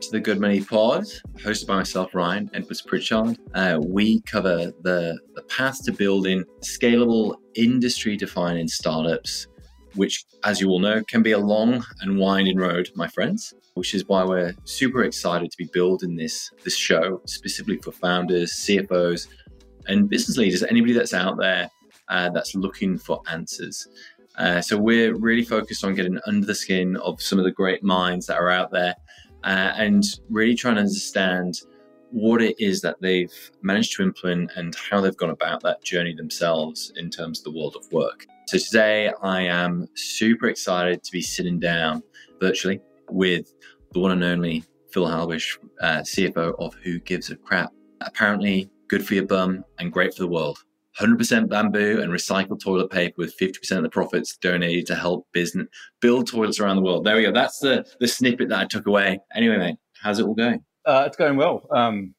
to the Good Money Pod, hosted by myself, Ryan Edwards Pritchard. Uh, we cover the, the path to building scalable, industry defining startups, which, as you all know, can be a long and winding road, my friends, which is why we're super excited to be building this, this show specifically for founders, CFOs, and business leaders, anybody that's out there uh, that's looking for answers. Uh, so we're really focused on getting under the skin of some of the great minds that are out there uh, and really trying to understand what it is that they've managed to implement and how they've gone about that journey themselves in terms of the world of work. So today I am super excited to be sitting down virtually with the one and only Phil Halbish, uh, CFO of Who Gives a Crap. Apparently good for your bum and great for the world. 100% bamboo and recycled toilet paper with 50% of the profits donated to help business build toilets around the world. There we go. That's the, the snippet that I took away. Anyway, mate, how's it all going? Uh, it's going well. Um,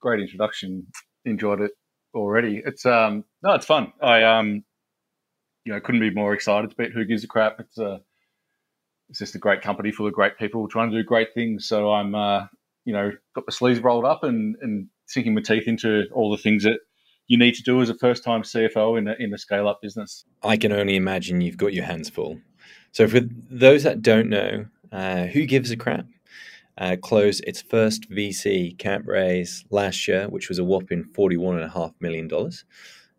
great introduction. Enjoyed it already. It's um, no, it's fun. I um, you know, couldn't be more excited to be at Who Gives a Crap. It's a, uh, it's just a great company full of great people trying to do great things. So I'm, uh, you know, got the sleeves rolled up and and sinking my teeth into all the things that you need to do as a first time CFO in a, in a scale up business. I can only imagine you've got your hands full. So, for those that don't know, uh, who gives a crap? Uh, closed its first VC cap raise last year, which was a whopping $41.5 million,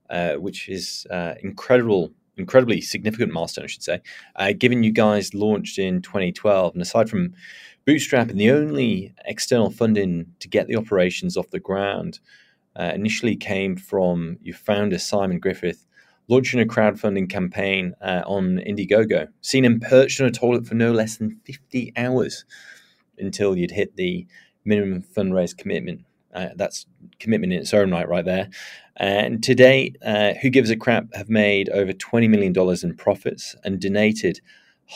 uh, which is uh, incredible, incredibly significant milestone, I should say. Uh, given you guys launched in 2012, and aside from bootstrapping, the only external funding to get the operations off the ground uh, initially came from your founder, Simon Griffith, launching a crowdfunding campaign uh, on Indiegogo. Seen him perched on a toilet for no less than 50 hours until you'd hit the minimum fundraise commitment. Uh, that's commitment in its own right, right there. And today, uh, Who Gives a Crap have made over $20 million in profits and donated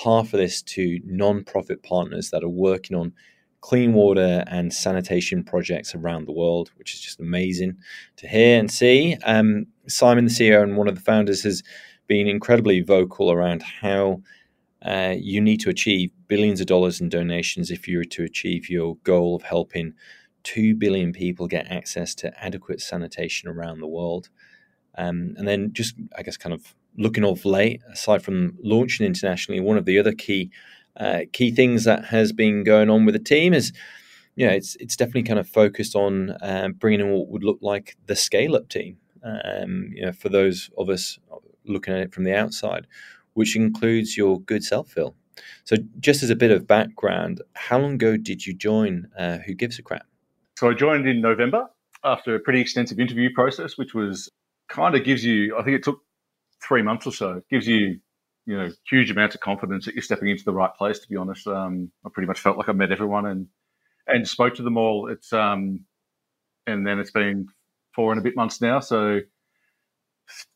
half of this to non profit partners that are working on clean water and sanitation projects around the world, which is just amazing to hear and see. Um, Simon, the CEO and one of the founders, has been incredibly vocal around how uh, you need to achieve billions of dollars in donations if you were to achieve your goal of helping 2 billion people get access to adequate sanitation around the world. Um, and then just, I guess, kind of looking off late, aside from launching internationally, one of the other key uh, key things that has been going on with the team is, you know, it's it's definitely kind of focused on um, bringing in what would look like the scale up team. Um, you know, for those of us looking at it from the outside, which includes your good self, Phil. So, just as a bit of background, how long ago did you join uh, Who Gives a Crap? So, I joined in November after a pretty extensive interview process, which was kind of gives you, I think it took three months or so, gives you you know, huge amounts of confidence that you're stepping into the right place. To be honest, um, I pretty much felt like I met everyone and and spoke to them all. It's um, and then it's been four and a bit months now, so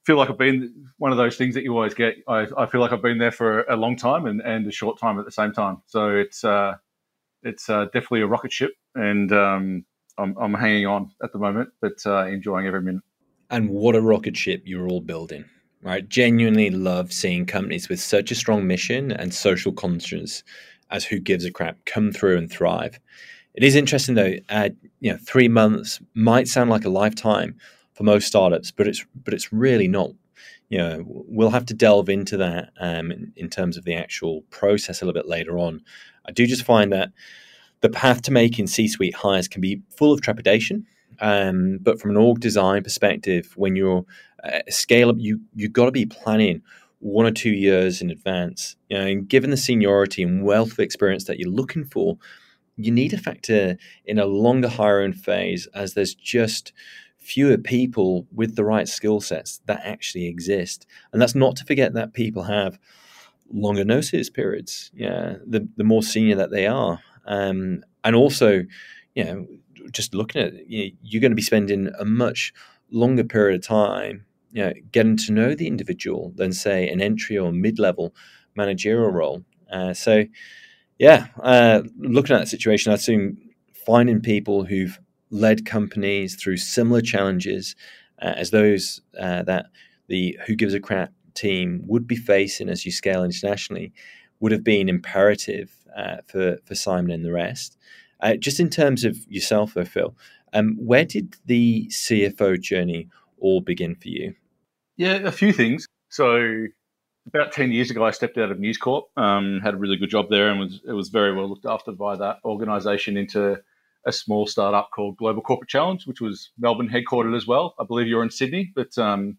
feel like I've been one of those things that you always get. I, I feel like I've been there for a long time and, and a short time at the same time. So it's uh, it's uh, definitely a rocket ship, and um, I'm, I'm hanging on at the moment, but uh, enjoying every minute. And what a rocket ship you're all building! Right? Genuinely love seeing companies with such a strong mission and social conscience as Who Gives a Crap come through and thrive. It is interesting though. Uh, you know, three months might sound like a lifetime for most startups, but it's but it's really not. You know, we'll have to delve into that um, in, in terms of the actual process a little bit later on. I do just find that the path to making C-suite hires can be full of trepidation. Um, but from an org design perspective, when you're uh, scale up, you you've got to be planning one or two years in advance. You know, and given the seniority and wealth of experience that you're looking for, you need to factor in a longer hiring phase as there's just fewer people with the right skill sets that actually exist. And that's not to forget that people have longer notice periods. Yeah, the the more senior that they are, um, and also, you know, just looking at you know, you're going to be spending a much longer period of time you know, getting to know the individual than say an entry or mid-level managerial role. Uh, so, yeah, uh, looking at that situation, I assume finding people who've led companies through similar challenges uh, as those uh, that the Who Gives a Crap team would be facing as you scale internationally would have been imperative uh, for for Simon and the rest. Uh, just in terms of yourself, though, Phil, um, where did the CFO journey all begin for you? Yeah, a few things. So about 10 years ago, I stepped out of News Corp, um, had a really good job there, and was it was very well looked after by that organisation into a small startup called Global Corporate Challenge, which was Melbourne headquartered as well. I believe you're in Sydney, but um,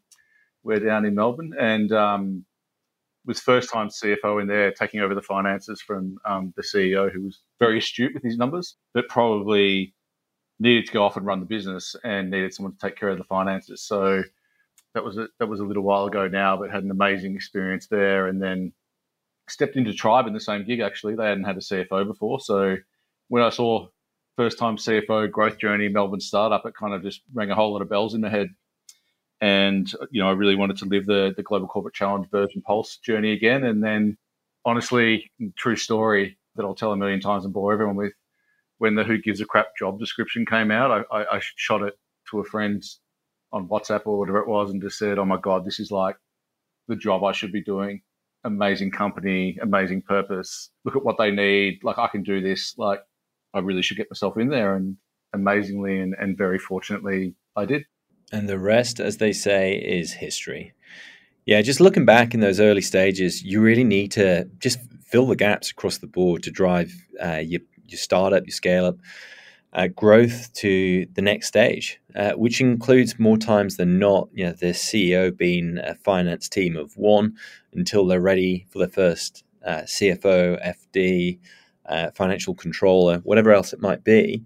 we're down in Melbourne, and um, was first time CFO in there, taking over the finances from um, the CEO, who was very astute with his numbers, but probably needed to go off and run the business and needed someone to take care of the finances. So that was a, that was a little while ago now, but had an amazing experience there, and then stepped into Tribe in the same gig. Actually, they hadn't had a CFO before, so when I saw first time CFO growth journey Melbourne startup, it kind of just rang a whole lot of bells in my head. And you know, I really wanted to live the the global corporate challenge Virgin Pulse journey again. And then, honestly, true story that I'll tell a million times and bore everyone with. When the Who Gives a Crap job description came out, I, I, I shot it to a friend on WhatsApp or whatever it was and just said, "Oh my god, this is like the job I should be doing. Amazing company, amazing purpose. Look at what they need. Like I can do this. Like I really should get myself in there." And amazingly and, and very fortunately, I did. And the rest, as they say, is history. Yeah, just looking back in those early stages, you really need to just fill the gaps across the board to drive uh, your your startup, your scale up uh, growth to the next stage, uh, which includes more times than not, you know, the CEO being a finance team of one until they're ready for their first uh, CFO, FD, uh, financial controller, whatever else it might be.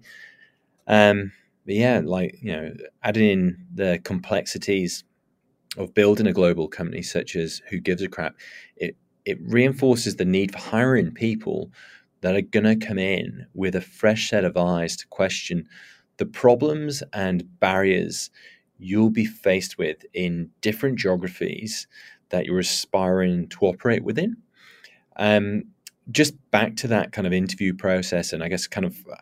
Um, but yeah, like you know, adding in the complexities of building a global company such as Who Gives a Crap, it it reinforces the need for hiring people that are going to come in with a fresh set of eyes to question the problems and barriers you'll be faced with in different geographies that you're aspiring to operate within. Um, just back to that kind of interview process, and I guess kind of uh,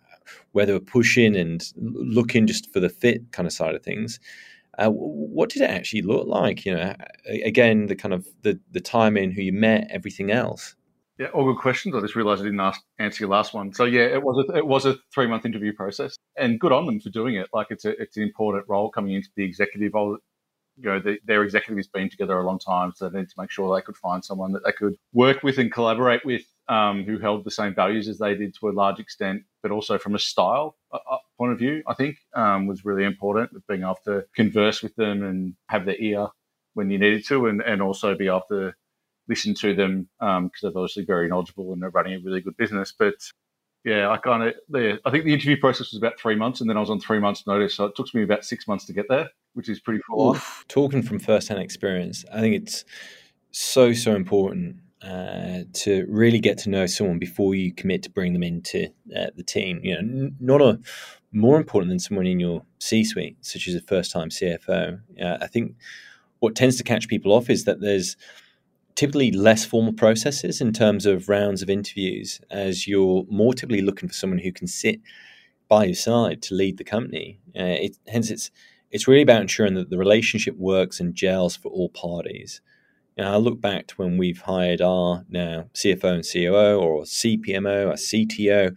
were pushing and looking just for the fit kind of side of things. Uh, what did it actually look like? You know, again, the kind of the the timing, who you met, everything else. Yeah, all good questions. I just realised I didn't ask, answer your last one. So yeah, it was a, it was a three month interview process, and good on them for doing it. Like it's a it's an important role coming into the executive role. You know, the, their executive has been together a long time, so they need to make sure they could find someone that they could work with and collaborate with, um, who held the same values as they did to a large extent, but also from a style uh, uh point of view. I think um, was really important. Being able to converse with them and have their ear when you needed to, and, and also be able to listen to them because um, they're obviously very knowledgeable and they're running a really good business. But yeah, I kind of, yeah, I think the interview process was about three months, and then I was on three months' notice, so it took me about six months to get there, which is pretty cool. Talking from first-hand experience, I think it's so so important uh, to really get to know someone before you commit to bring them into uh, the team. You know, n- not a more important than someone in your C-suite, such as a first-time CFO. Uh, I think what tends to catch people off is that there's typically less formal processes in terms of rounds of interviews, as you're more typically looking for someone who can sit by your side to lead the company. Uh, it, hence, it's it's really about ensuring that the relationship works and gels for all parties. Know, I look back to when we've hired our now CFO and COO or CPMO, a CTO.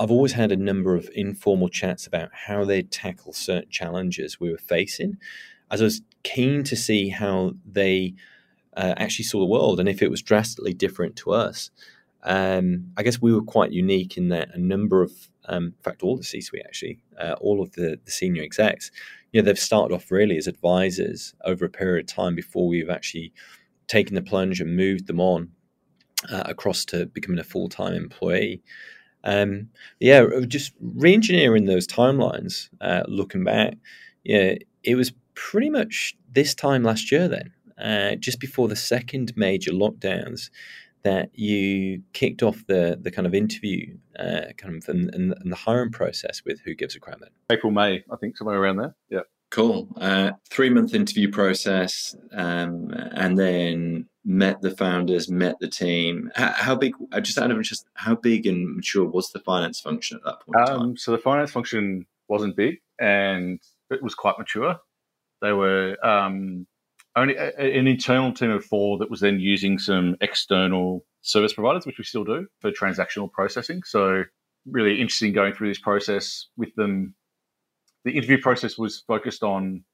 I've always had a number of informal chats about how they tackle certain challenges we were facing, as I was keen to see how they uh, actually saw the world and if it was drastically different to us. Um, I guess we were quite unique in that a number of, um, in fact, all the C-suite actually, uh, all of the, the senior execs, you know, they've started off really as advisors over a period of time before we've actually taken the plunge and moved them on uh, across to becoming a full-time employee. Um, yeah, just re-engineering those timelines, uh, looking back, yeah, it was pretty much this time last year then uh, just before the second major lockdowns that you kicked off the the kind of interview uh, kind of and, and, the hiring process with Who Gives a Crap then? April, May, I think somewhere around there. Yeah. Cool. Uh, three month interview process, um, and then met the founders, met the team. How, how, big? Uh, just out of interest, how big and mature was the finance function at that point? Um, so the finance function wasn't big, and it was quite mature. They were um, only an internal team of four that was then using some external service providers, which we still do for transactional processing. So really interesting going through this process with them. The interview process was focused on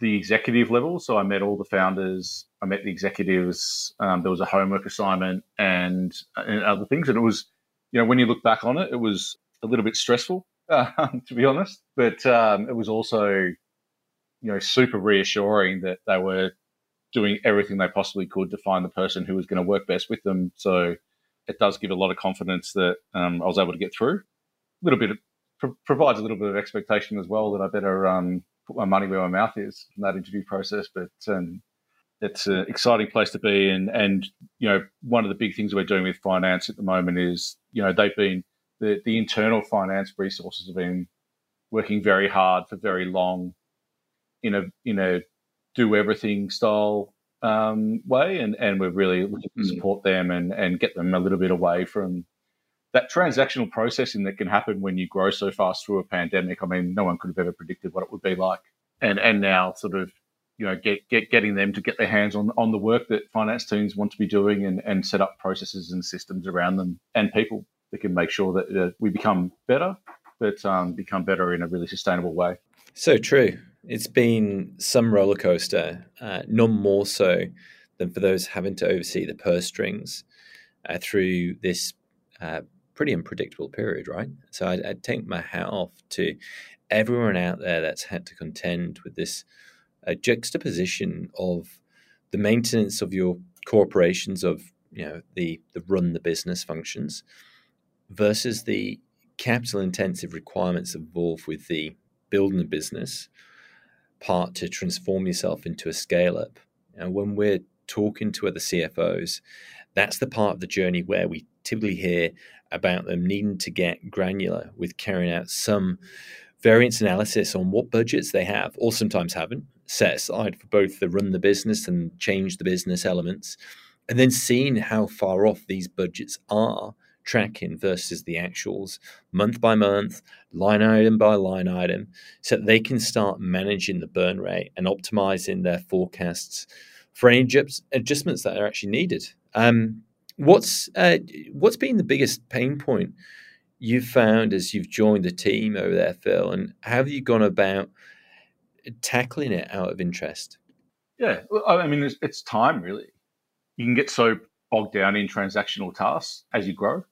the executive level. So I met all the founders, I met the executives. Um, there was a homework assignment and, and other things, and it was, you know, when you look back on it, it was a little bit stressful, uh, to be honest. But um, it was also, you know, super reassuring that they were doing everything they possibly could to find the person who was going to work best with them. So it does give a lot of confidence that um, I was able to get through. A little bit of, pro- provides a little bit of expectation as well that I better um, put my money where my mouth is in that interview process. But um, it's an exciting place to be, and and you know one of the big things we're doing with finance at the moment is you know they've been the the internal finance resources have been working very hard for very long in a in a do everything style um, way, and, and we're really looking to mm. support them and, and get them a little bit away from that transactional processing that can happen when you grow so fast through a pandemic. I mean, no one could have ever predicted what it would be like, and and now sort of you know get, get getting them to get their hands on on the work that finance teams want to be doing and and set up processes and systems around them and people that can make sure that uh, we become better, but um, become better in a really sustainable way. So true. It's been some roller coaster, uh, none more so than for those having to oversee the purse strings uh, through this uh, pretty unpredictable period, right? So I'd, I'd, take my hat off to everyone out there that's had to contend with this uh, juxtaposition of the maintenance of your corporations of you know the the run the business functions versus the capital intensive requirements involved with the building a business part to transform yourself into a scale up. And when we're talking to other CFOs, that's the part of the journey where we typically hear about them needing to get granular with carrying out some variance analysis on what budgets they have, or sometimes haven't, set aside for both the run the business and change the business elements, and then seeing how far off these budgets are tracking versus the actuals month by month, line item by line item, so that they can start managing the burn rate and optimizing their forecasts for any adjustments that are actually needed. Um, what's uh, what's been the biggest pain point you've found as you've joined the team over there, Phil, and how have you gone about tackling it out of interest? Yeah, well, I mean, it's, it's time really. You can get so bogged down in transactional tasks as you grow.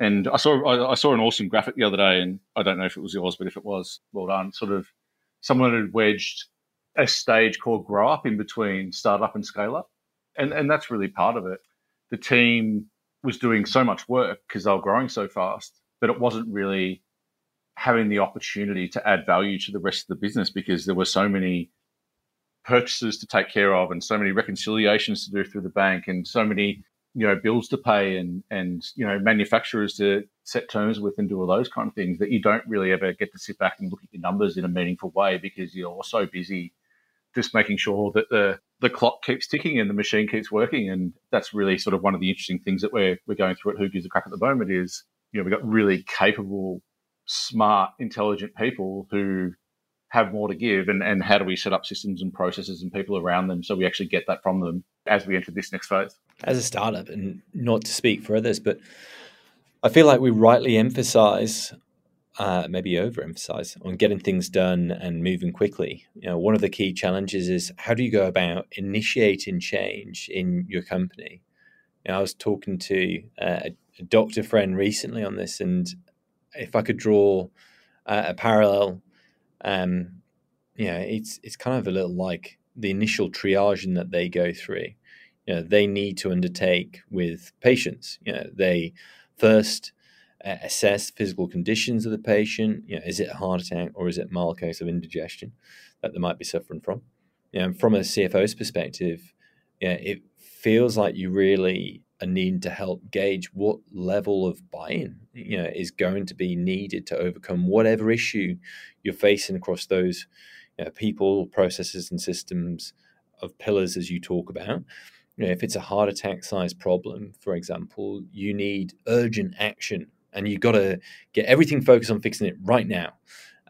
And I saw I, I, saw an awesome graphic the other day, and I don't know if it was yours, but if it was, well done. Sort of someone had wedged a stage called grow up in between startup and scale up, and and that's really part of it. The team was doing so much work because they were growing so fast, but it wasn't really having the opportunity to add value to the rest of the business because there were so many purchases to take care of and so many reconciliations to do through the bank and so many you know bills to pay and and you know manufacturers to set terms with and do all those kind of things that you don't really ever get to sit back and look at your numbers in a meaningful way because you're so busy just making sure that the the clock keeps ticking and the machine keeps working. And that's really sort of one of the interesting things that we're we're going through at Who Gives a Crap at the moment is you know we've got really capable smart intelligent people who have more to give and, and how do we set up systems and processes and people around them so we actually get that from them as we enter this next phase. As a startup, and not to speak for others, but I feel like we rightly emphasize, uh, maybe overemphasize, on getting things done and moving quickly. You know, one of the key challenges is how do you go about initiating change in your company? You know, I was talking to uh, a doctor friend recently on this, and if I could draw uh, a parallel, um, know, it's it's kind of a little like the initial triaging that they go through you know, they need to undertake with patients. You know, they first uh, assess physical conditions of the patient. You know, is it a heart attack or is it mild case of indigestion that they might be suffering from? You know, from a CFO's perspective, you know, it feels like you really are need to help gauge what level of buy-in you know is going to be needed to overcome whatever issue you're facing across those you know, people, processes, and systems of pillars as you talk about. You know, if it's a heart attack size problem, for example, you need urgent action and you've got to get everything focused on fixing it right now.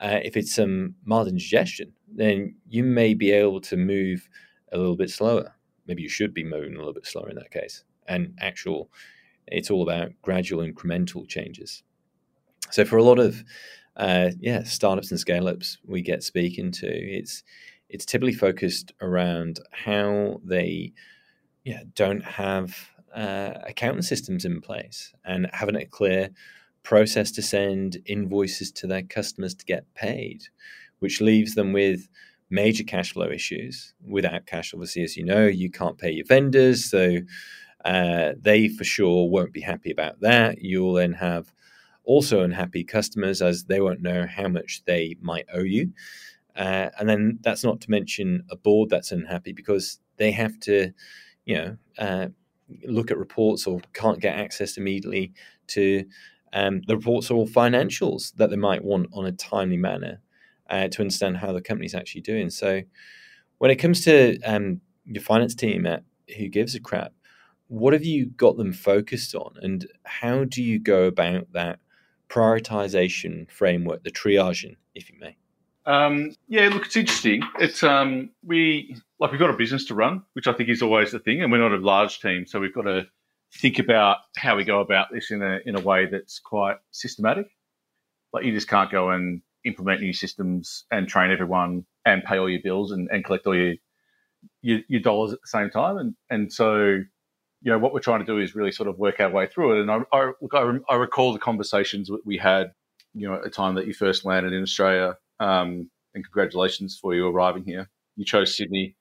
Uh, if it's some mild indigestion, then you may be able to move a little bit slower. Maybe you should be moving a little bit slower in that case. And actual It's all about gradual incremental changes. So for a lot of uh, yeah startups and scale ups we get speaking to, it's it's typically focused around how they yeah don't have uh, accounting systems in place and having a clear process to send invoices to their customers to get paid, which leaves them with major cash flow issues. Without cash, obviously, as you know, you can't pay your vendors. So uh, they for sure won't be happy about that. You'll then have also unhappy customers as they won't know how much they might owe you. Uh, and then that's not to mention a board that's unhappy because they have to, you know, uh, look at reports or can't get access immediately to um, the reports or financials that they might want on a timely manner uh, to understand how the company's actually doing. So, when it comes to um, your finance team at Who Gives a Crap, what have you got them focused on, and how do you go about that prioritization framework, the triaging, if you may? Um, yeah, look, it's interesting. It's um, we like we've got a business to run, which I think is always the thing, and we're not a large team, so we've got to think about how we go about this in a in a way that's quite systematic. Like you just can't go and implement new systems and train everyone and pay all your bills and, and collect all your, your, your dollars at the same time. And and so you know what we're trying to do is really sort of work our way through it. And I, I look, I, I recall the conversations we had, you know, at the time that you first landed in Australia. Um, and congratulations for you arriving here. You chose Sydney.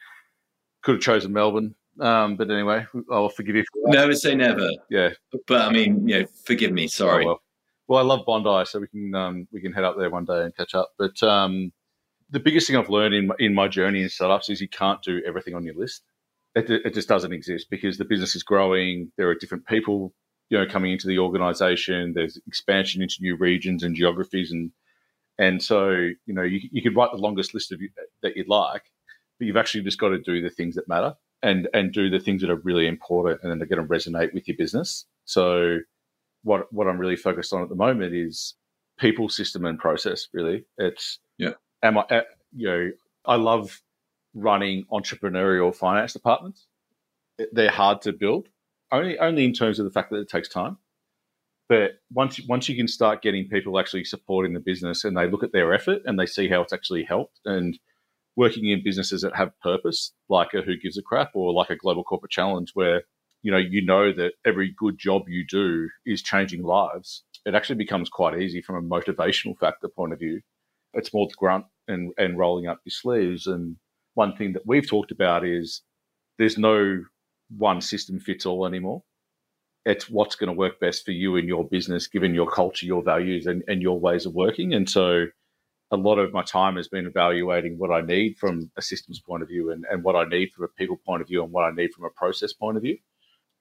Could have chosen Melbourne. Um, but anyway, I'll forgive you. For that. Never say never. Yeah, but I mean, you know, forgive me. Sorry. Oh, well. well. I love Bondi, so we can um, we can head up there one day and catch up. But um, the biggest thing I've learned in my, in my journey in startups is you can't do everything on your list. It, it just doesn't exist because the business is growing. There are different people, you know, coming into the organization. There's expansion into new regions and geographies, and and so you know you, you could write the longest list of you, that you'd like, but you've actually just got to do the things that matter and and do the things that are really important and then they're going to resonate with your business. So what what I'm really focused on at the moment is people, system, and process. Really, it's yeah. Am I you know I love running entrepreneurial finance departments. They're hard to build, only only in terms of the fact that it takes time. But once once you can start getting people actually supporting the business and they look at their effort and they see how it's actually helped and working in businesses that have purpose, like a Who Gives a Crap or like a Global Corporate Challenge, where you know you know that every good job you do is changing lives. It actually becomes quite easy from a motivational factor point of view. It's more grunt and and rolling up your sleeves. And one thing that we've talked about is there's no one system fits all anymore. It's what's going to work best for you and your business, given your culture, your values, and, and your ways of working. And so a lot of my time has been evaluating what I need from a systems point of view and, and what I need from a people point of view and what I need from a process point of view.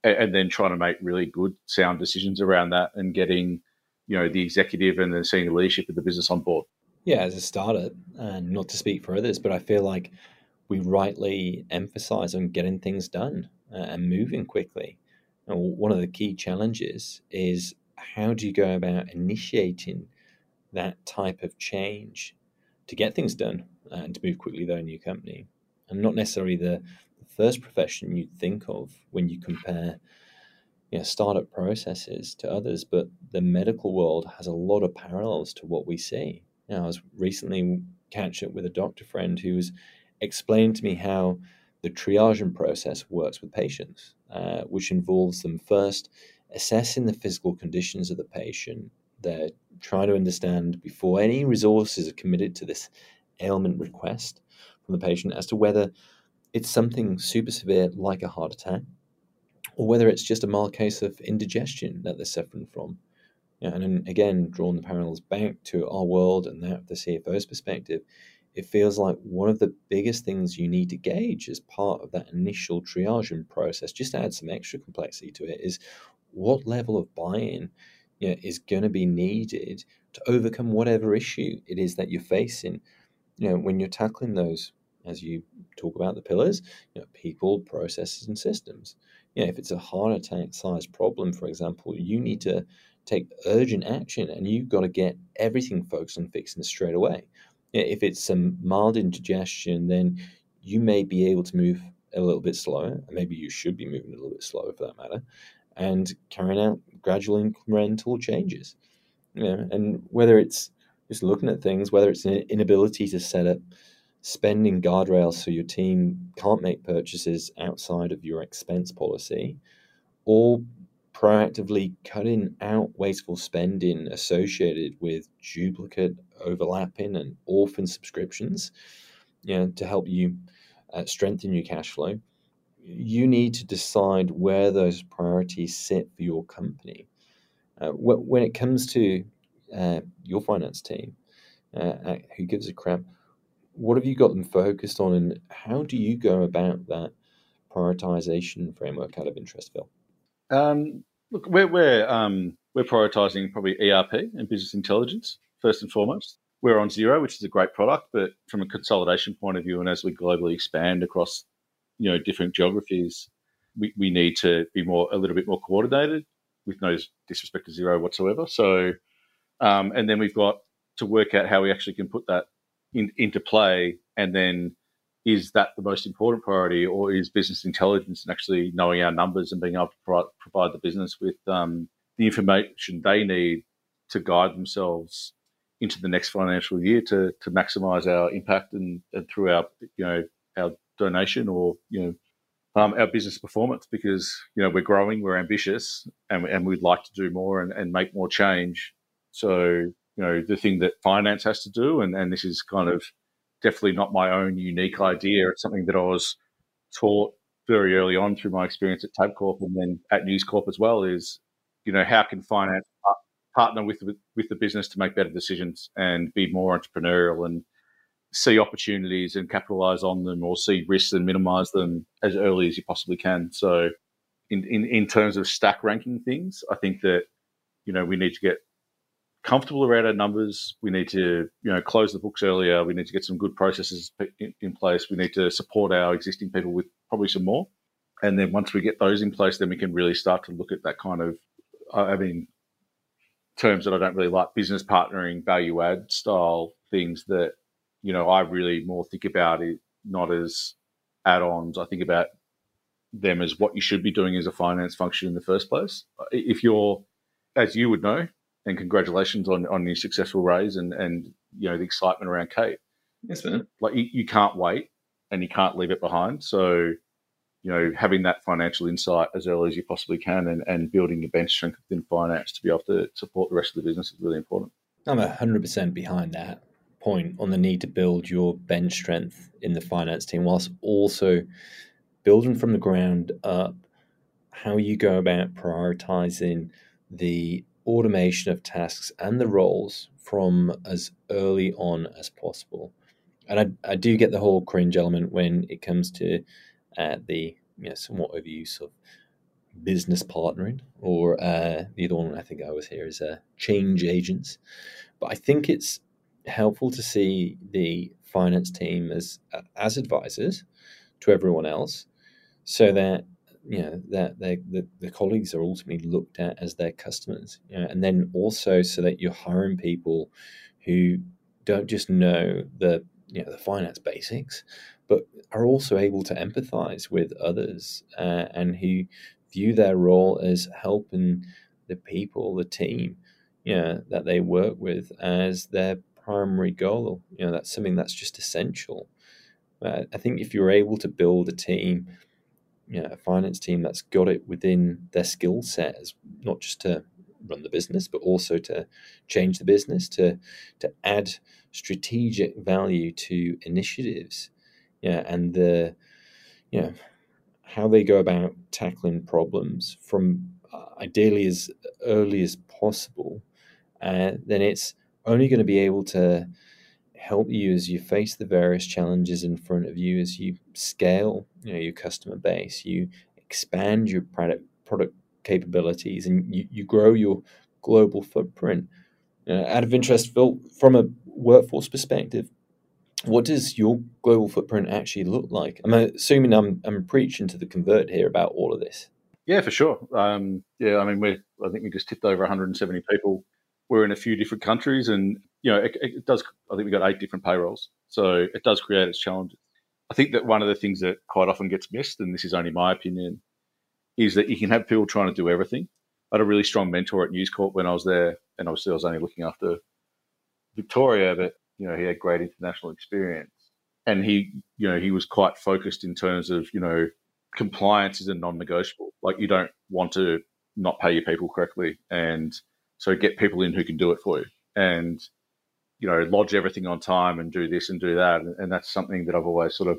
And, and, then trying to make really good, sound decisions around that and getting, you know, the executive and the senior leadership of the business on board. Yeah, as a startup, and not to speak for others, but I feel like we rightly emphasize on getting things done uh, and moving quickly. And one of the key challenges is how do you go about initiating that type of change to get things done and to move quickly though in your company and not necessarily the, first profession you'd think of when you compare you know, startup processes to others but the medical world has a lot of parallels to what we see know, i was recently catch up with a doctor friend who was explaining to me how the triaging process works with patients uh, which involves them first assessing the physical conditions of the patient they're trying to understand before any resources are committed to this ailment request from the patient as to whether it's something super severe like a heart attack or whether it's just a mild case of indigestion that they're suffering from. Know, and again, drawing the parallels back to our world and that of the CFO's perspective, it feels like one of the biggest things you need to gauge as part of that initial triaging process, just to add some extra complexity to it, is what level of buy in you know, is going to be needed to overcome whatever issue it is that you're facing. You know, when you're tackling those, as you talk about the pillars, you know, people, processes, and systems. You know, if it's a heart attack size problem, for example, you need to take urgent action and you've got to get everything focused on fixing straight away. If it's some mild indigestion, then you may be able to move a little bit slower. Maybe you should be moving a little bit slower for that matter and carrying out gradual incremental changes. You know, and whether it's just looking at things, whether it's an inability to set up spending guardrails so your team can't make purchases outside of your expense policy, or proactively cutting out wasteful spending associated with duplicate, overlapping, and orphan subscriptions, you know, to help you uh, strengthen your cash flow, you need to decide where those priorities sit for your company. Uh, when it comes to uh, your finance team, uh, who gives a crap, what have you got them focused on, and how do you go about that prioritization framework out of interest, Phil? Um, look, we're we're um, we're prioritizing probably ERP and business intelligence first and foremost. We're on Xero, which is a great product, but from a consolidation point of view, and as we globally expand across you know different geographies, we, we need to be more a little bit more coordinated with no disrespect to Xero whatsoever. So, um, and then we've got to work out how we actually can put that in, into play, and then is that the most important priority, or is business intelligence and actually knowing our numbers and being able to provide the business with um, the information they need to guide themselves into the next financial year to to maximise our impact and, and, through our you know our donation or you know um, our business performance because you know we're growing, we're ambitious, and, and we'd like to do more and, and make more change. So you know the thing that finance has to do, and, and this is kind of definitely not my own unique idea. It's something that I was taught very early on through my experience at Tabcorp and then at News Corp as well. Is you know how can finance partner with with the business to make better decisions and be more entrepreneurial and see opportunities and capitalize on them or see risks and minimize them as early as you possibly can. So in, in, in terms of stack ranking things, I think that, you know, we need to get comfortable around our numbers. We need to, you know, close the books earlier. We need to get some good processes in, in place. We need to support our existing people with probably some more. And then once we get those in place, then we can really start to look at that kind of, I mean, terms that I don't really like, business partnering, value add style things that, you know, I really more think about it not as add-ons. I think about them as what you should be doing as a finance function in the first place. If you're, as you would know, and congratulations on on your successful raise and and you know the excitement around Cape. Yes, man. Like you, you can't wait and you can't leave it behind. So you know, having that financial insight as early as you possibly can and, and building your bench strength within finance to be able to support the rest of the business is really important. I'm 100% behind that point on the need to build your bench strength in the finance team whilst also building from the ground up how you go about prioritizing the automation of tasks and the roles from as early on as possible. And I, I do get the whole cringe element when it comes to uh, the you know, somewhat overuse of business partnering, or uh, the other one I think I always hear is uh, change agents. But I think it's helpful to see the finance team as as advisors to everyone else, so that you know that the, the colleagues are ultimately looked at as their customers you know, and then also so that you're hiring people who don't just know the you know the finance basics are also able to empathize with others uh, and who view their role as helping the people the team you know, that they work with as their primary goal. You know that's something that's just essential. Uh, i think if you're able to build a team you know, a finance team that's got it within their skill set as not just to run the business, but also to change the business, to to add strategic value to initiatives, yeah, and the you know how they go about tackling problems from uh, ideally as early as possible, uh, then it's only going to be able to help you as you face the various challenges in front of you as you scale you know, your customer base, you expand your product product capabilities, and you, you grow your global footprint. Uh, out of interest, Phil, from a workforce perspective, what does your global footprint actually look like? I'm assuming I'm, I'm preaching to the convert here about all of this. Yeah, for sure. Um, yeah, I mean, we I think we just tipped over 170 people. We're in a few different countries, and you know, it, it does. I think we've got eight different payrolls, so it does create its challenges. I think that one of the things that quite often gets missed, and this is only my opinion, is that you can have people trying to do everything. I had a really strong mentor at News Corp when I was there, and obviously I was only looking after Victoria, but you know he had great international experience, and he you know he was quite focused in terms of you know compliance is a non-negotiable. Like you don't want to not pay your people correctly, and so get people in who can do it for you, and you know lodge everything on time and do this and do that, and, and that's something that I've always sort of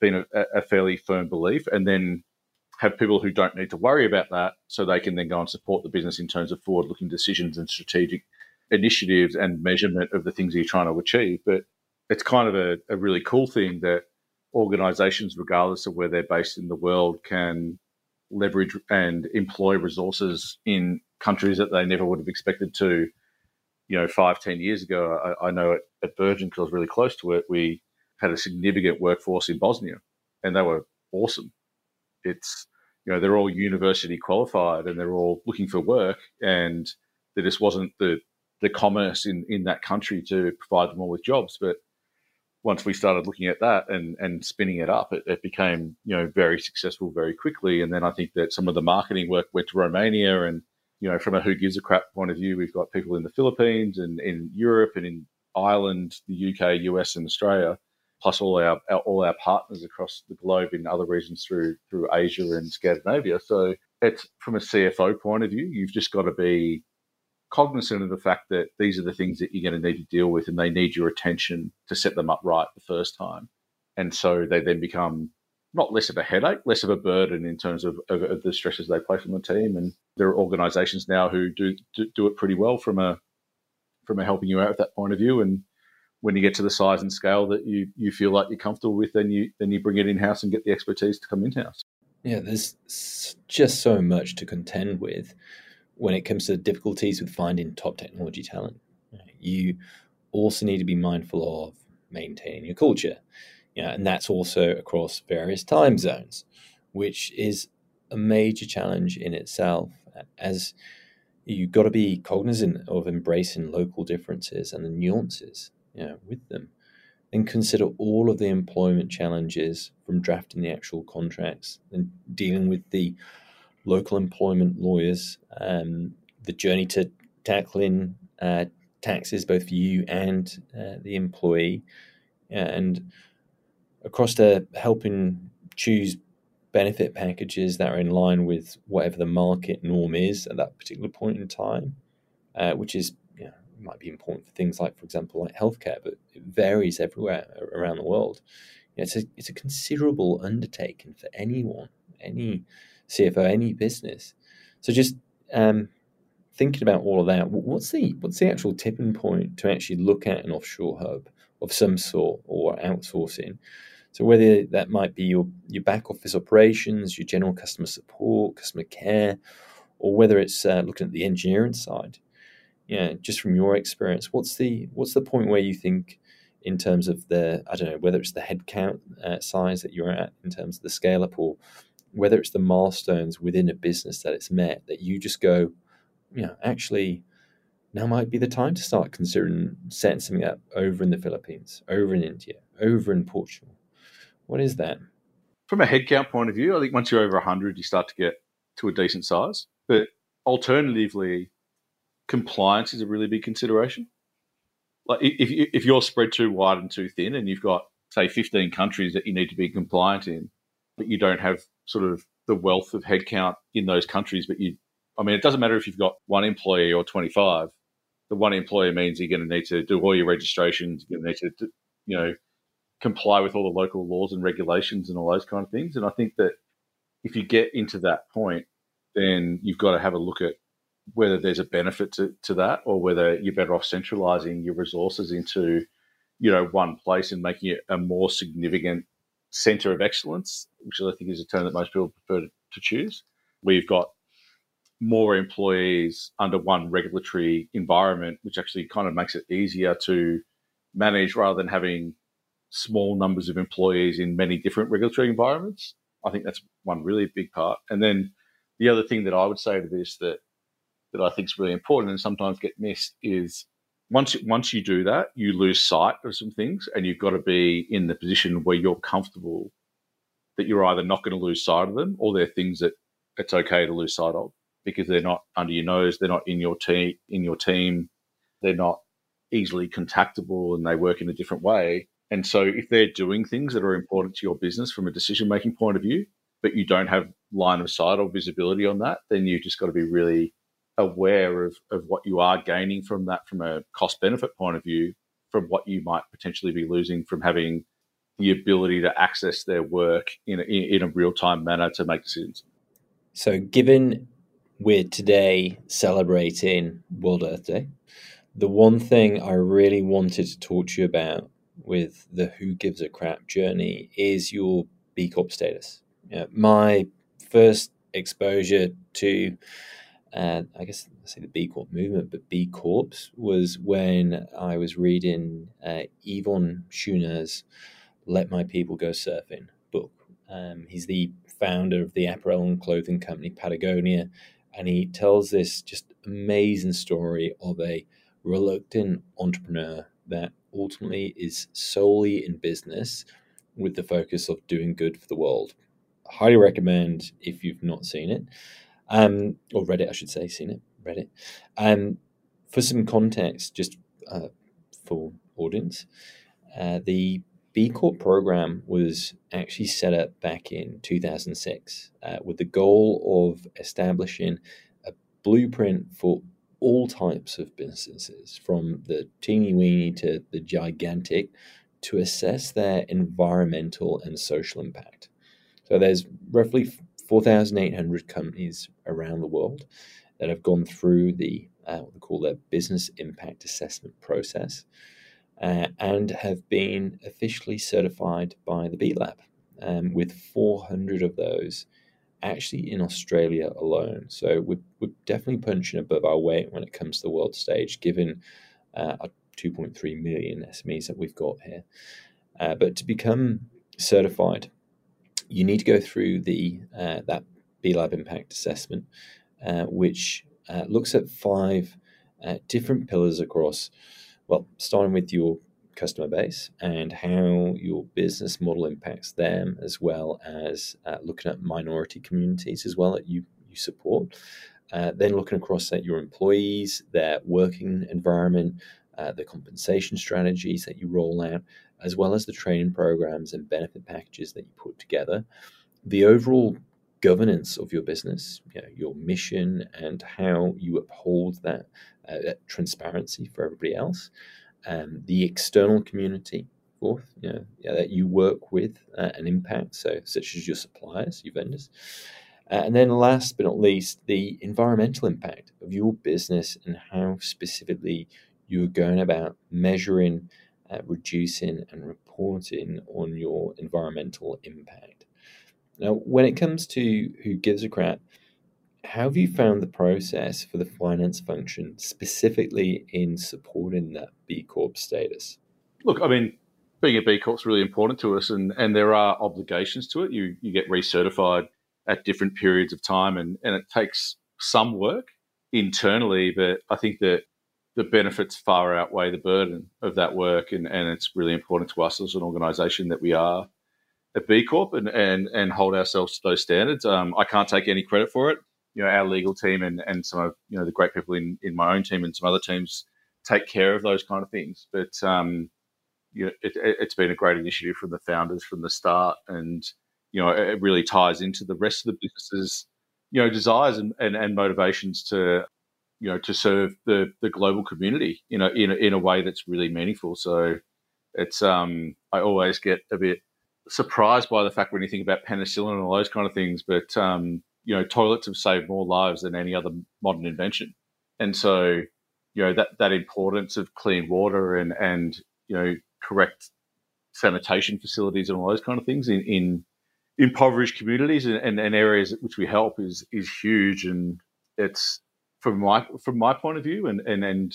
been a, a fairly firm belief, and then have people who don't need to worry about that so they can then go and support the business in terms of forward looking decisions and strategic initiatives and measurement of the things you're trying to achieve. But it's kind of a, a really cool thing that organizations, regardless of where they're based in the world, can leverage and employ resources in countries that they never would have expected to. You know, five, ten years ago, I, I know at, at Virgin, because I was really close to it, we had a significant workforce in Bosnia, and they were awesome. It's you know they're all university qualified and they're all looking for work, and there just wasn't the the commerce in in that country to provide them all with jobs. But once we started looking at that and and spinning it up, it, it, became you know very successful very quickly. And then I think that some of the marketing work went to Romania, and you know from a who gives a crap point of view, we've got people in the Philippines and in Europe and in Ireland, the UK, US, and Australia, plus all our, our all our partners across the globe in other regions through through Asia and Scandinavia. So it's from a CFO point of view, you've just got to be cognizant of the fact that these are the things that you're going to need to deal with and they need your attention to set them up right the first time. And so they then become not less of a headache, less of a burden in terms of, of, of the stresses they place on the team. And there are organisations now who do, do, do it pretty well from a from a helping you out at that point of view. And when you get to the size and scale that you you feel like you're comfortable with, then you then you bring it in house and get the expertise to come in house. Yeah, there's just so much to contend with when it comes to difficulties with finding top technology talent. You also need to be mindful of maintaining your culture. Yeah, and that's also across various time zones, which is a major challenge in itself. As you've got to be cognizant of embracing local differences and the nuances you know, with them. And consider all of the employment challenges from drafting the actual contracts and dealing with the local employment lawyers, um, the journey to tackling uh, taxes both for you and uh, the employee, and across to helping choose benefit packages that are in line with whatever the market norm is at that particular point in time, uh, which is you know, might be important for things like, for example, like healthcare, but it varies everywhere around the world. You know, it's a it's a considerable undertaking for anyone, any CFO, any business. So just um, thinking about all of that, what's the what's the actual tipping point to actually look at an offshore hub of some sort or outsourcing? So whether that might be your your back office operations, your general customer support, customer care, or whether it's uh, looking at the engineering side. Yeah, just from your experience, what's the what's the point where you think in terms of the I don't know whether it's the headcount uh, size that you're at in terms of the scale up or whether it's the milestones within a business that it's met that you just go, you know, actually, now might be the time to start considering setting something up over in the Philippines, over in India, over in Portugal. What is that? From a headcount point of view, I think once you're over 100, you start to get to a decent size. But alternatively, compliance is a really big consideration. Like if, if you're spread too wide and too thin and you've got, say, 15 countries that you need to be compliant in, but you don't have sort of the wealth of headcount in those countries. But you, I mean, it doesn't matter if you've got one employee or 25. The one employee means you're going to need to do all your registrations. You're going to need to, you know, comply with all the local laws and regulations and all those kind of things. And I think that if you get into that point, then you've got to have a look at whether there's a benefit to, to that or whether you're better off centralizing your resources into, you know, one place and making it a more significant center of excellence, which I think is a term that most people prefer to, to choose. We've got more employees under one regulatory environment, which actually kind of makes it easier to manage rather than having small numbers of employees in many different regulatory environments. I think that's one really big part. And then the other thing that I would say to this that that I think is really important and sometimes get missed is once once you do that, you lose sight of some things, and you've got to be in the position where you're comfortable that you're either not going to lose sight of them, or they're things that it's okay to lose sight of because they're not under your nose, they're not in your team, in your team, they're not easily contactable, and they work in a different way. And so, if they're doing things that are important to your business from a decision making point of view, but you don't have line of sight or visibility on that, then you've just got to be really aware of, of what you are gaining from that from a cost benefit point of view, from what you might potentially be losing from having the ability to access their work in a, in a real time manner to make decisions. So, given we're today celebrating World Earth Day, the one thing I really wanted to talk to you about with the Who Gives a Crap journey is your B Corp status. You know, my first exposure to, uh, I guess, I say the B Corp movement, but B Corps was when I was reading uh, Yvon Chouinard's Let My People Go Surfing book. Um, he's the founder of the apparel and clothing company Patagonia, and he tells this just amazing story of a reluctant entrepreneur that ultimately is solely in business with the focus of doing good for the world. Highly recommend if you've not seen it, um, or read it, I should say, seen it, read it. Um, for some context, just uh, for audience, uh, the B Corp program was actually set up back in 2006 uh, with the goal of establishing a blueprint for all types of businesses, from the teeny weeny to the gigantic, to assess their environmental and social impact. So there's roughly 4,800 companies around the world that have gone through the uh, what we call their business impact assessment process uh, and have been officially certified by the B Lab, um, with 400 of those actually in Australia alone. So we're, we're definitely punching above our weight when it comes to the world stage, given uh, our 2.3 million SMEs that we've got here. Uh, but to become certified, you need to go through the uh, that B Lab impact assessment, uh, which uh, looks at five uh, different pillars across. Well, starting with your customer base and how your business model impacts them, as well as uh, looking at minority communities as well that you, you support. Uh, then looking across at your employees, their working environment, the compensation strategies that you roll out, as well as the training programs and benefit packages that you put together, the overall governance of your business, you know, your mission, and how you uphold that, uh, transparency for everybody else um, the external community, fourth, you know, yeah, that you work with uh, and impact, so such as your suppliers, your vendors. Uh, and then last but not least, the environmental impact of your business and how specifically you're going about measuring, uh, reducing, and reporting on your environmental impact. Now, when it comes to who gives a crap, how have you found the process for the finance function specifically in supporting that B Corp status? Look, I mean, being a B Corp is really important to us, and, and there are obligations to it. You you get recertified at different periods of time, and, and it takes some work internally, but I think that the benefits far outweigh the burden of that work, and, and it's really important to us as an organisation that we are a B Corp and, and, and hold ourselves to those standards. Um, I can't take any credit for it you know our legal team and and some of you know the great people in in my own team and some other teams take care of those kind of things. But um, you know, it, has been a great initiative from the founders from the start, and you know it really ties into the rest of the businesses you know desires and, and, and motivations to you know to serve the the global community you know in a, in a way that's really meaningful. So it's um I always get a bit surprised by the fact when you think about penicillin and all those kind of things, but um, you know, toilets have saved more lives than any other modern invention. And so, you know, that, that importance of clean water and, and, you know, correct sanitation facilities and all those kind of things in, in impoverished communities and, and, and areas which we help is, is huge. And it's from my, from my point of view and, and, and,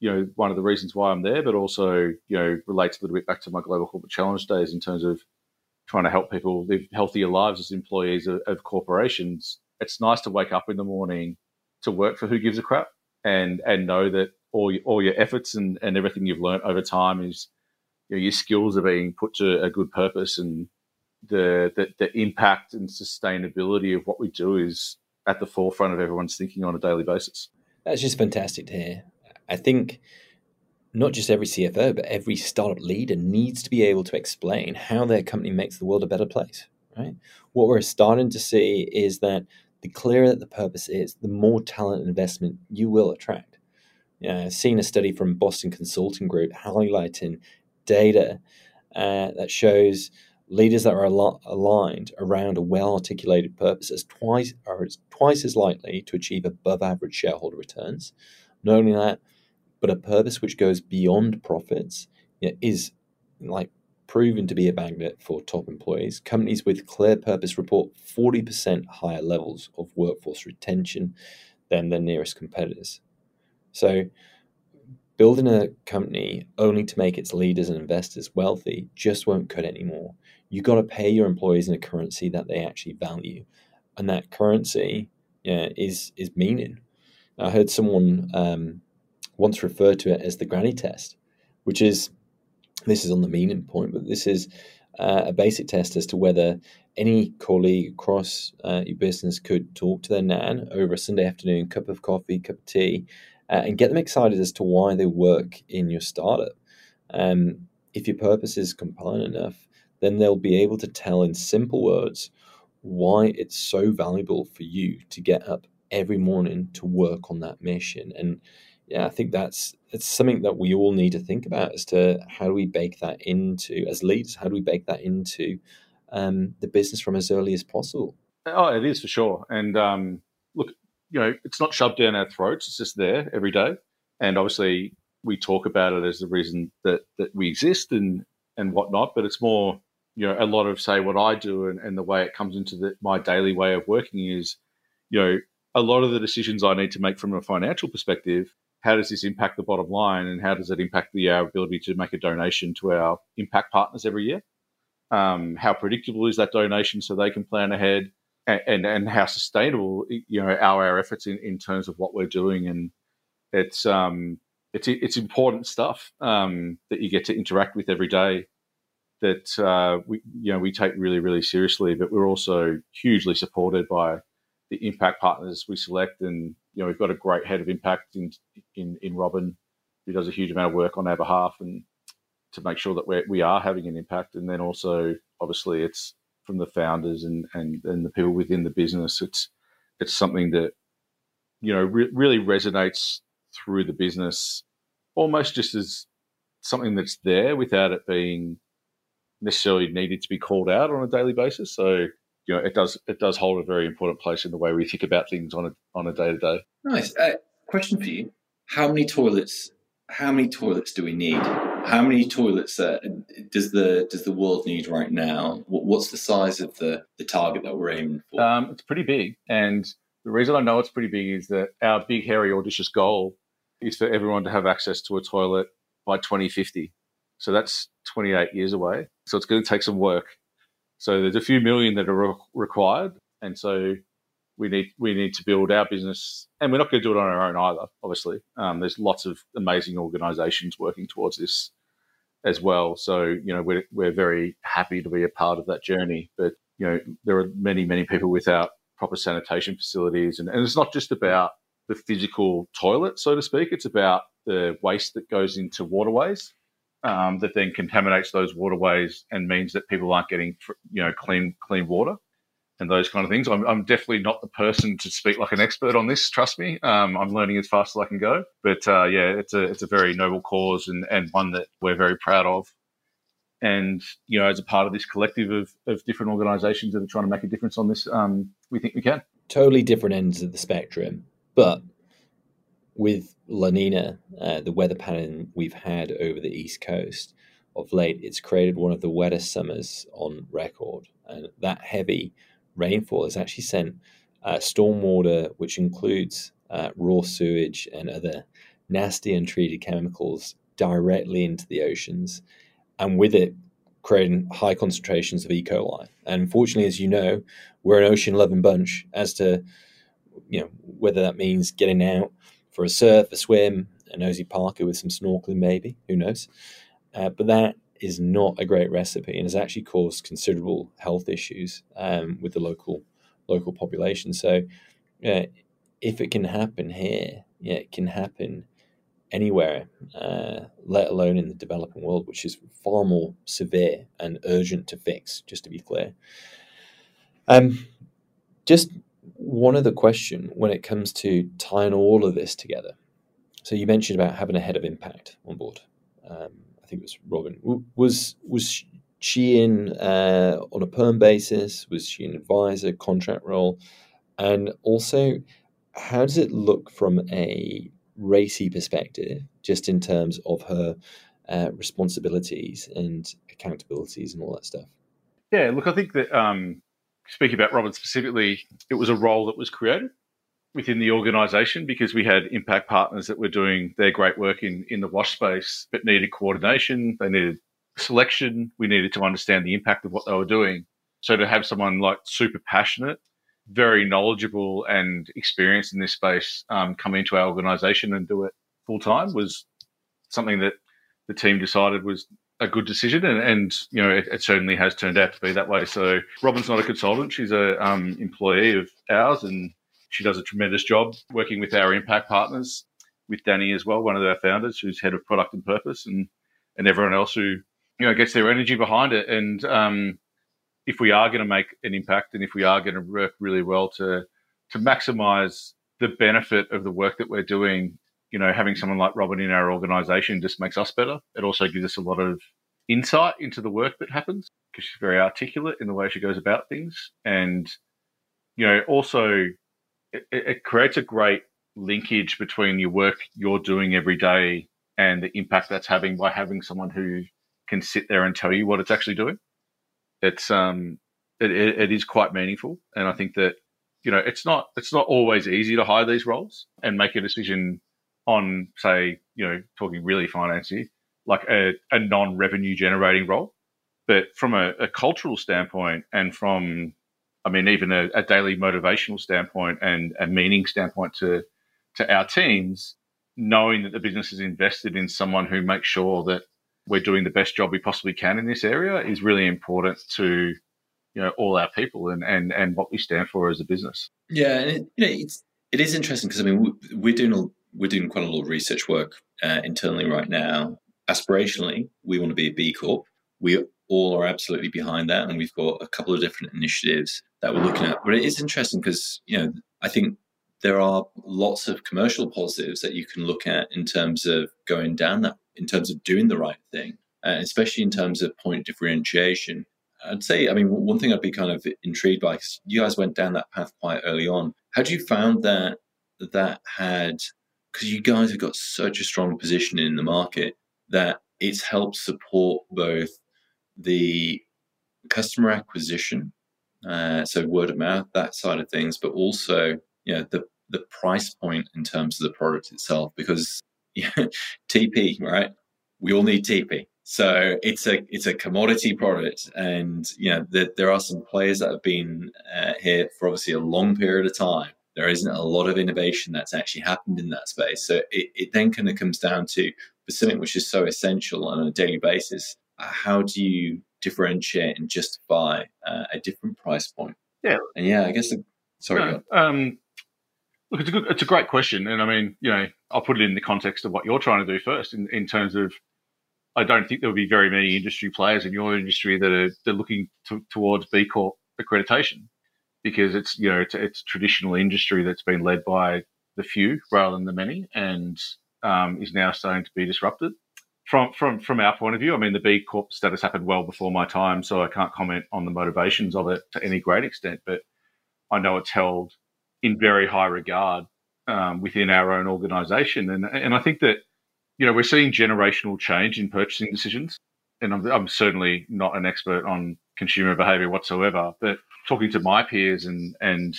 you know, one of the reasons why I'm there, but also, you know, relates a little bit back to my global corporate challenge days in terms of trying to help people live healthier lives as employees of, of, corporations, it's nice to wake up in the morning to work for who gives a crap and and know that all your, all your efforts and, and everything you've learned over time is you know, your skills are being put to a good purpose and the, the the impact and sustainability of what we do is at the forefront of everyone's thinking on a daily basis. That's just fantastic to hear. I think not just every CFO, but every startup leader needs to be able to explain how their company makes the world a better place. Right? What we're starting to see is that the clearer that the purpose is, the more talent investment you will attract. Know, I've seen a study from Boston Consulting Group highlighting data uh, that shows leaders that are al- aligned around a well-articulated purpose is twice are twice as likely to achieve above-average shareholder returns. Not only that, but a purpose which goes beyond profits you know, is like proven to be a magnet for top employees. Companies with clear purpose report 40% higher levels of workforce retention than their nearest competitors. So, building a company only to make its leaders and investors wealthy just won't cut anymore. You got to pay your employees in a currency that they actually value, and that currency yeah, is is meaning. I heard someone um, once refer to it as the granny test, which is this is on the meaning point, but this is uh, a basic test as to whether any colleague across uh, your business could talk to their nan over a Sunday afternoon, cup of coffee, cup of tea, uh, and get them excited as to why they work in your startup. Um, if your purpose is compelling enough, then they'll be able to tell in simple words why it's so valuable for you to get up every morning to work on that mission. And yeah, I think that's it's something that we all need to think about as to how do we bake that into as leaders, how do we bake that into um, the business from as early as possible. Oh, it is for sure. And um, look, you know, it's not shoved down our throats; it's just there every day. And obviously, we talk about it as the reason that that we exist and and whatnot. But it's more, you know, a lot of say what I do and, and the way it comes into the, my daily way of working is, you know, a lot of the decisions I need to make from a financial perspective how does this impact the bottom line and how does it impact the our ability to make a donation to our impact partners every year? Um, how predictable is that donation so they can plan ahead and, and, and how sustainable you know are our efforts in, in terms of what we're doing and it's um it's it's important stuff um, that you get to interact with every day that uh, we you know we take really really seriously but we're also hugely supported by the impact partners we select and you know, we've got a great head of impact in in, in Robin, who does a huge amount of work on our behalf and to make sure that we're, we are having an impact. And then also, obviously, it's from the founders and, and, and the people within the business. It's it's something that you know re- really resonates through the business, almost just as something that's there without it being necessarily needed to be called out on a daily basis. So you know, it does it does hold a very important place in the way we think about things on a on a day to day. Nice. Uh, question for you: How many toilets? How many toilets do we need? How many toilets uh, does the does the world need right now? What's the size of the the target that we're aiming for? Um, it's pretty big, and the reason I know it's pretty big is that our big, hairy, audacious goal is for everyone to have access to a toilet by 2050. So that's 28 years away. So it's going to take some work so there's a few million that are re- required, and so we need we need to build our business, and we're not going to do it on our own either. Obviously, um, there's lots of amazing organisations working towards this as well. So you know we're we're very happy to be a part of that journey. But you know there are many many people without proper sanitation facilities, and, and it's not just about the physical toilet, so to speak. It's about the waste that goes into waterways um, that then contaminates those waterways and means that people aren't getting you know clean clean water and those kind of things. I'm, I'm definitely not the person to speak like an expert on this. Trust me, um, I'm learning as fast as I can go. But uh, yeah, it's a it's a very noble cause and, and one that we're very proud of. And you know, as a part of this collective of, of different organisations that are trying to make a difference on this, um, we think we can. Totally different ends of the spectrum, but with La Nina, uh, the weather pattern we've had over the East Coast of late, it's created one of the wettest summers on record. And that heavy rainfall has actually sent uh, stormwater, which includes uh, raw sewage and other nasty untreated chemicals, directly into the oceans. And with it, creating high concentrations of E. coli. And unfortunately, as you know, we're an ocean loving bunch as to you know whether that means getting out for a surf, a swim, a nosy parker with some snorkeling, maybe. Who knows? Uh, but that is not a great recipe and has actually caused considerable health issues um, with the local local population. So, uh, if it can happen here, yeah, it can happen anywhere, uh, let alone in the developing world, which is far more severe and urgent to fix. Just to be clear. Um, just one other question when it comes to tying all of this together. So you mentioned about having a head of impact on board. Um, I think it was Robin. Was was she in uh, on a perm basis? Was she an advisor, contract role? And also, how does it look from a RACI perspective, just in terms of her uh, responsibilities and accountabilities and all that stuff? Yeah, look, I think that um, speaking about Robin specifically, it was a role that was created within the organisation because we had impact partners that were doing their great work in, in the wash space, but needed coordination, they needed selection, we needed to understand the impact of what they were doing. So to have someone like super passionate, very knowledgeable and experienced in this space um, come into our organisation and do it full time was something that the team decided was a good decision, and, and you know it, it, certainly has turned out to be that way. So Robin's not a consultant; she's a um, employee of ours, and she does a tremendous job working with our impact partners, with Danny as well, one of our founders, who's head of product and purpose, and and everyone else who you know gets their energy behind it. And um, if we are going to make an impact, and if we are going to work really well to to maximise the benefit of the work that we're doing you know, having someone like Robin in our organization just makes us better. It also gives us a lot of insight into the work that happens because she's very articulate in the way she goes about things. And, you know, also it, it creates a great linkage between your work you're doing every day and the impact that's having by having someone who can sit there and tell you what it's actually doing. It's, um, it, it is quite meaningful. And I think that, you know, it's not, it's not always easy to hire these roles and make a decision on, say, you know, talking really financy, like a, a non revenue generating role. But from a, a, cultural standpoint and from, I mean, even a, a, daily motivational standpoint and a meaning standpoint to, to our teams, knowing that the business is invested in someone who makes sure that we're doing the best job we possibly can in this area is really important to you know all our people and and and what we stand for as a business. Yeah, and it, you know it's it is interesting because I mean we're doing we're doing quite a lot of research work uh, internally right now. Aspirationally, we want to be a B Corp. We all are absolutely behind that, and we've got a couple of different initiatives that we're looking at. But it is interesting because you know I think there are lots of commercial positives that you can look at in terms of going down that, in terms of doing the right thing, and especially in terms of point differentiation. I'd say, I mean, one thing I'd be kind of intrigued by because you guys went down that path quite early on. Had you found that that had because you guys have got such a strong position in the market that it's helped support both the customer acquisition, uh, so word of mouth, that side of things, but also you know the the price point in terms of the product itself. Because TP, right? We all need TP. So it's a it's a commodity product, and you know the, there are some players that have been uh, here for obviously a long period of time, there isn't a lot of innovation that's actually happened in that space. So it, it then kind of comes down to for something which is so essential on a daily basis, uh, how do you differentiate and justify uh, a different price point? Yeah. And yeah, I guess, the, sorry. No, um, look, it's a, good, it's a great question. And I mean, you know, I'll put it in the context of what you're trying to do first in, in terms of I don't think there will be very many industry players in your industry that are, that are looking to, towards B Corp accreditation because it's you know it's, it's traditional industry that's been led by the few rather than the many, and um, is now starting to be disrupted. From from from our point of view, I mean the B Corp status happened well before my time, so I can't comment on the motivations of it to any great extent. But I know it's held in very high regard um, within our own organisation, and and I think that you know we're seeing generational change in purchasing decisions. And I'm, I'm certainly not an expert on consumer behaviour whatsoever, but talking to my peers and and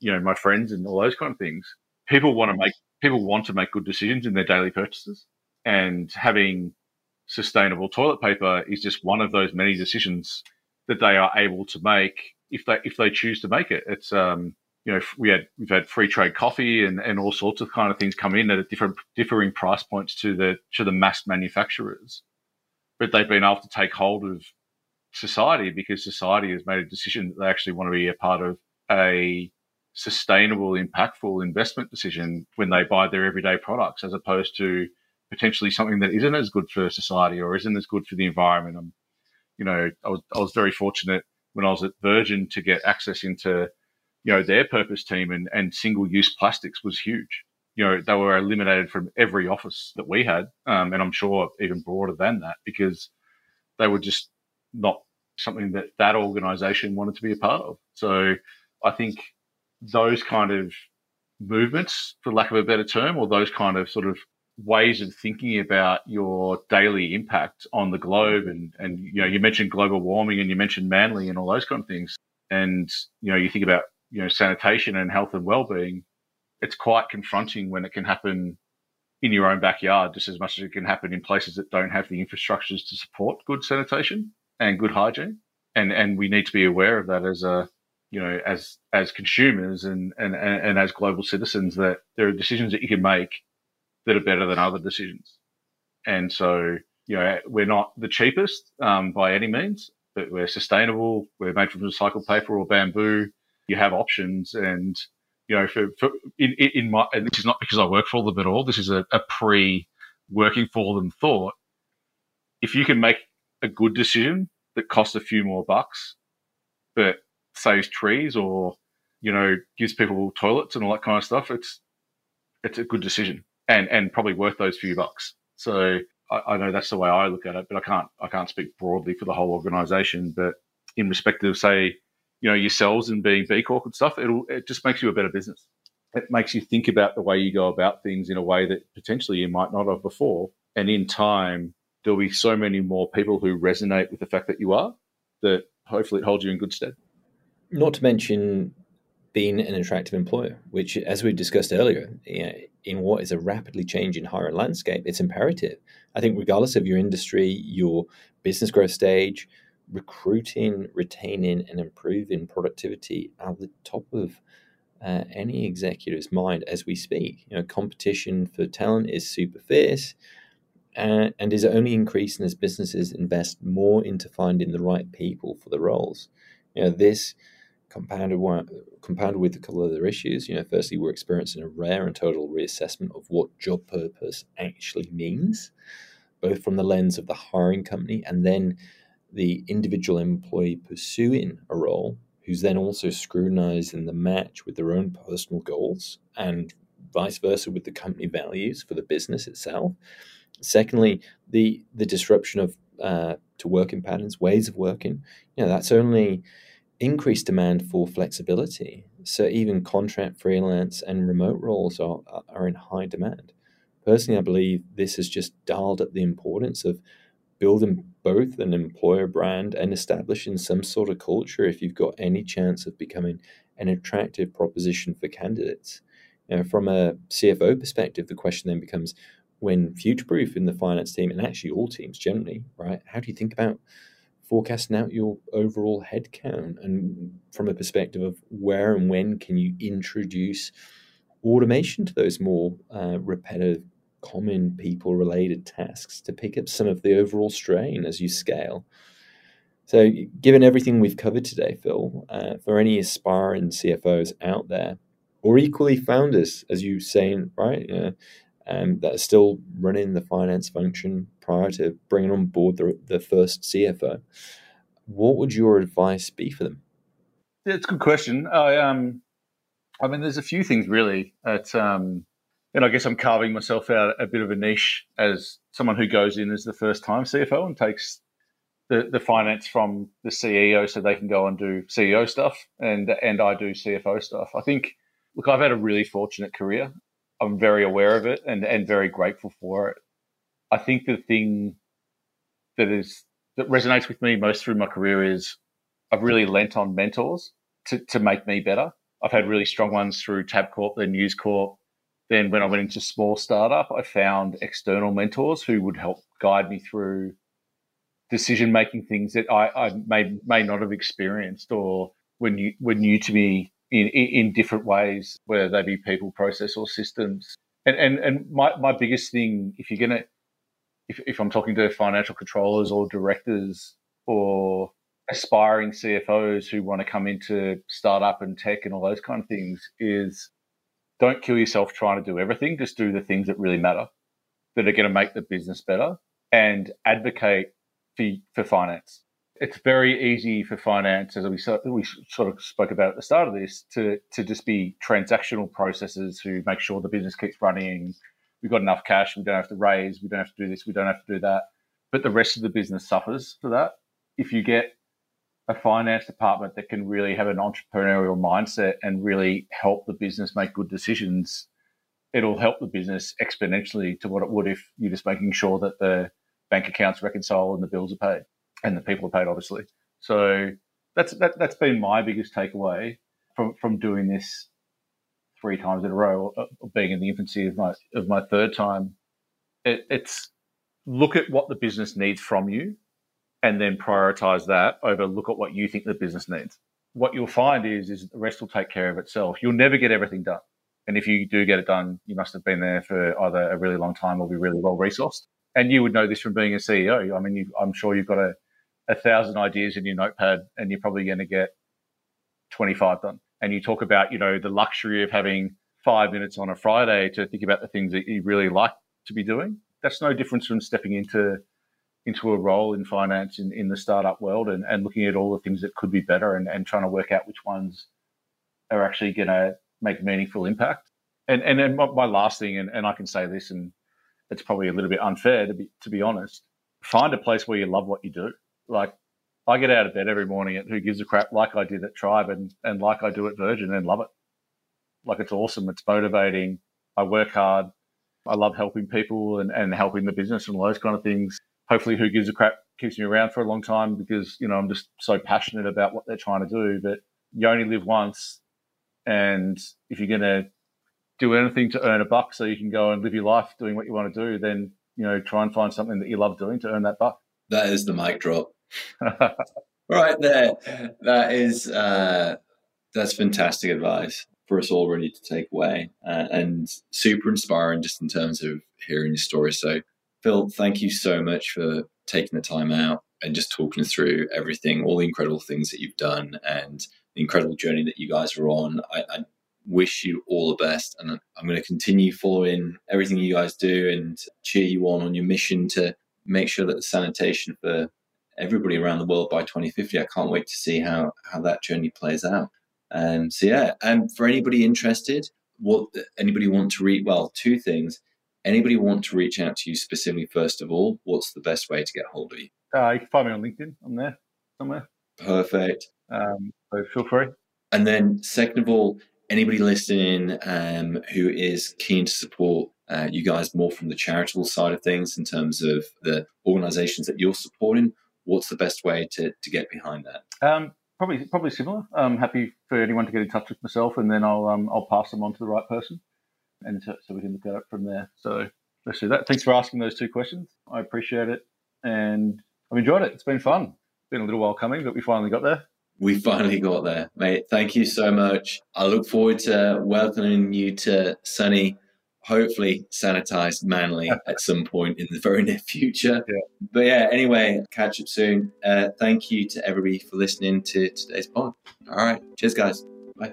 you know my friends and all those kind of things, people want to make people want to make good decisions in their daily purchases, and having sustainable toilet paper is just one of those many decisions that they are able to make if they if they choose to make it. It's um you know we had we've had free trade coffee and, and all sorts of kind of things come in at a different differing price points to the to the mass manufacturers. but they've been able to take hold of society because society has made a decision that they actually want to be a part of a sustainable, impactful investment decision when they buy their everyday products, as opposed to potentially something that isn't as good for society or isn't as good for the environment. I'm, you know, I was I was very fortunate when I was at Virgin to get access into, you know, their purpose team and and single use plastics was huge. You know, they were eliminated from every office that we had, um, and I'm sure even broader than that because they were just not something that that organisation wanted to be a part of. So I think those kind of movements, for lack of a better term, or those kind of sort of ways of thinking about your daily impact on the globe and and you know you mentioned global warming and you mentioned Manly and all those kind of things and you know you think about you know sanitation and health and well-being it's quite confronting when it can happen in your own backyard just as much as it can happen in places that don't have the infrastructures to support good sanitation and good hygiene and and we need to be aware of that as a you know as as consumers and and and as global citizens that there are decisions that you can make that are better than other decisions. And so, you know, we're not the cheapest um, by any means, but we're sustainable. We're made from recycled paper or bamboo. You have options, and you know, for, for in, in my and this is not because I work for them at all. This is a, a pre working for them thought. If you can make a good decision that costs a few more bucks, but saves trees or you know gives people toilets and all that kind of stuff, it's it's a good decision and and probably worth those few bucks. So I, I, know that's the way I look at it, but I can't I can't speak broadly for the whole organisation. But in respect of say, you know, yourselves and being B Corp and stuff, it'll it just makes you a better business. It makes you think about the way you go about things in a way that potentially you might not have before. And in time, there'll be so many more people who resonate with the fact that you are that hopefully it holds you in good stead. Not to mention being an attractive employer, which, as we discussed earlier, you know, in what is a rapidly changing hiring landscape, it's imperative. I think, regardless of your industry, your business growth stage, recruiting, retaining, and improving productivity are the top of uh, any executive's mind as we speak. You know, competition for talent is super fierce. And is only increasing as businesses invest more into finding the right people for the roles. You know, this compounded compounded with a couple of other issues. You know, firstly, we're experiencing a rare and total reassessment of what job purpose actually means, both from the lens of the hiring company and then the individual employee pursuing a role, who's then also scrutinizing the match with their own personal goals and vice versa with the company values for the business itself. Secondly, the the disruption of uh, to working patterns, ways of working. You know, that's only increased demand for flexibility. So even contract, freelance, and remote roles are, are in high demand. Personally, I believe this has just dialed up the importance of building both an employer brand and establishing some sort of culture if you've got any chance of becoming an attractive proposition for candidates. You know, from a CFO perspective, the question then becomes when future proof in the finance team and actually all teams generally, right? How do you think about forecasting out your overall headcount and from a perspective of where and when can you introduce automation to those more uh, repetitive common people related tasks to pick up some of the overall strain as you scale so given everything we've covered today phil uh, for any aspiring cfos out there or equally founders as you saying right uh, um, that are still running the finance function prior to bringing on board the, the first CFO. What would your advice be for them? Yeah, it's a good question. I um, I mean, there's a few things really. At um, and I guess I'm carving myself out a bit of a niche as someone who goes in as the first time CFO and takes the, the finance from the CEO so they can go and do CEO stuff and and I do CFO stuff. I think look, I've had a really fortunate career. I'm very aware of it and, and very grateful for it. I think the thing that is that resonates with me most through my career is I've really lent on mentors to, to make me better. I've had really strong ones through Tabcorp, then News Corp. Then when I went into small startup, I found external mentors who would help guide me through decision making things that I, I may may not have experienced or were new, were new to me in, in different ways, whether they be people, process, or systems. And and and my, my biggest thing, if you're gonna if, if I'm talking to financial controllers or directors or aspiring CFOs who want to come into startup and tech and all those kind of things is don't kill yourself trying to do everything. Just do the things that really matter, that are going to make the business better, and advocate for, for finance. It's very easy for finance, as we, we sort of spoke about at the start of this, to, to just be transactional processes who make sure the business keeps running. We've got enough cash. We don't have to raise. We don't have to do this. We don't have to do that. But the rest of the business suffers for that. If you get a finance department that can really have an entrepreneurial mindset and really help the business make good decisions, it'll help the business exponentially to what it would if you're just making sure that the bank accounts reconcile and the bills are paid and the people are paid, obviously. So that's that, that's been my biggest takeaway from from doing this three times in a row, uh, or being in the infancy of my of my third time. It, it's look at what the business needs from you and then prioritize that over look at what you think the business needs. What you'll find is, is the rest will take care of itself. You'll never get everything done. And if you do get it done, you must have been there for either a really long time or be really well resourced. And you would know this from being a CEO. I mean, I'm sure you've got a, a thousand ideas in your notepad and you're probably going to get 25 done. And you talk about, you know, the luxury of having five minutes on a Friday to think about the things that you really like to be doing. That's no difference from stepping into into a role in finance in, in the startup world and, and looking at all the things that could be better and, and trying to work out which ones are actually going to make meaningful impact. And and then my, my last thing, and, and I can say this, and it's probably a little bit unfair to be to be honest. Find a place where you love what you do. Like I get out of bed every morning at Who Gives a Crap, like I did at Tribe, and and like I do at Virgin, and love it. Like it's awesome. It's motivating. I work hard. I love helping people and, and helping the business and all those kind of things hopefully who gives a crap keeps me around for a long time because you know I'm just so passionate about what they're trying to do. But you only live once, and if you're going to do anything to earn a buck so you can go and live your life doing what you want to do, then you know try and find something that you love doing to earn that buck. That is the mic drop. right there. That is uh, that's fantastic advice for us all really to take away uh, and super inspiring just in terms of hearing your story. So Phil, thank you so much for taking the time out and just talking through everything, all the incredible things that you've done and the incredible journey that you guys are on. I, I wish you all the best. And I'm going to continue following everything you guys do and cheer you on on your mission to make sure that the sanitation for everybody around the world by 2050. I can't wait to see how, how that journey plays out. Um, so yeah, and for anybody interested, what anybody want to read? Well, two things Anybody want to reach out to you specifically, first of all, what's the best way to get hold of you? Uh, you can find me on LinkedIn. I'm there somewhere. Perfect. Um, so feel free. And then, second of all, anybody listening um, who is keen to support uh, you guys more from the charitable side of things in terms of the organizations that you're supporting, what's the best way to, to get behind that? Um, probably probably similar. I'm happy for anyone to get in touch with myself, and then I'll um, I'll pass them on to the right person and so, so we can look at it from there. So let's do that. Thanks for asking those two questions. I appreciate it, and I've enjoyed it. It's been fun. It's been a little while coming, but we finally got there. We finally got there, mate. Thank you so much. I look forward to welcoming you to sunny, hopefully sanitized Manly at some point in the very near future. Yeah. But yeah, anyway, catch up soon. Uh, thank you to everybody for listening to today's pod. All right. Cheers, guys. Bye.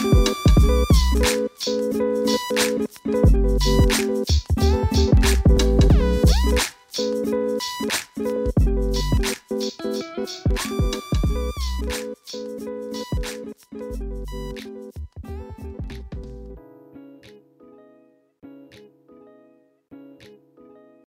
Thank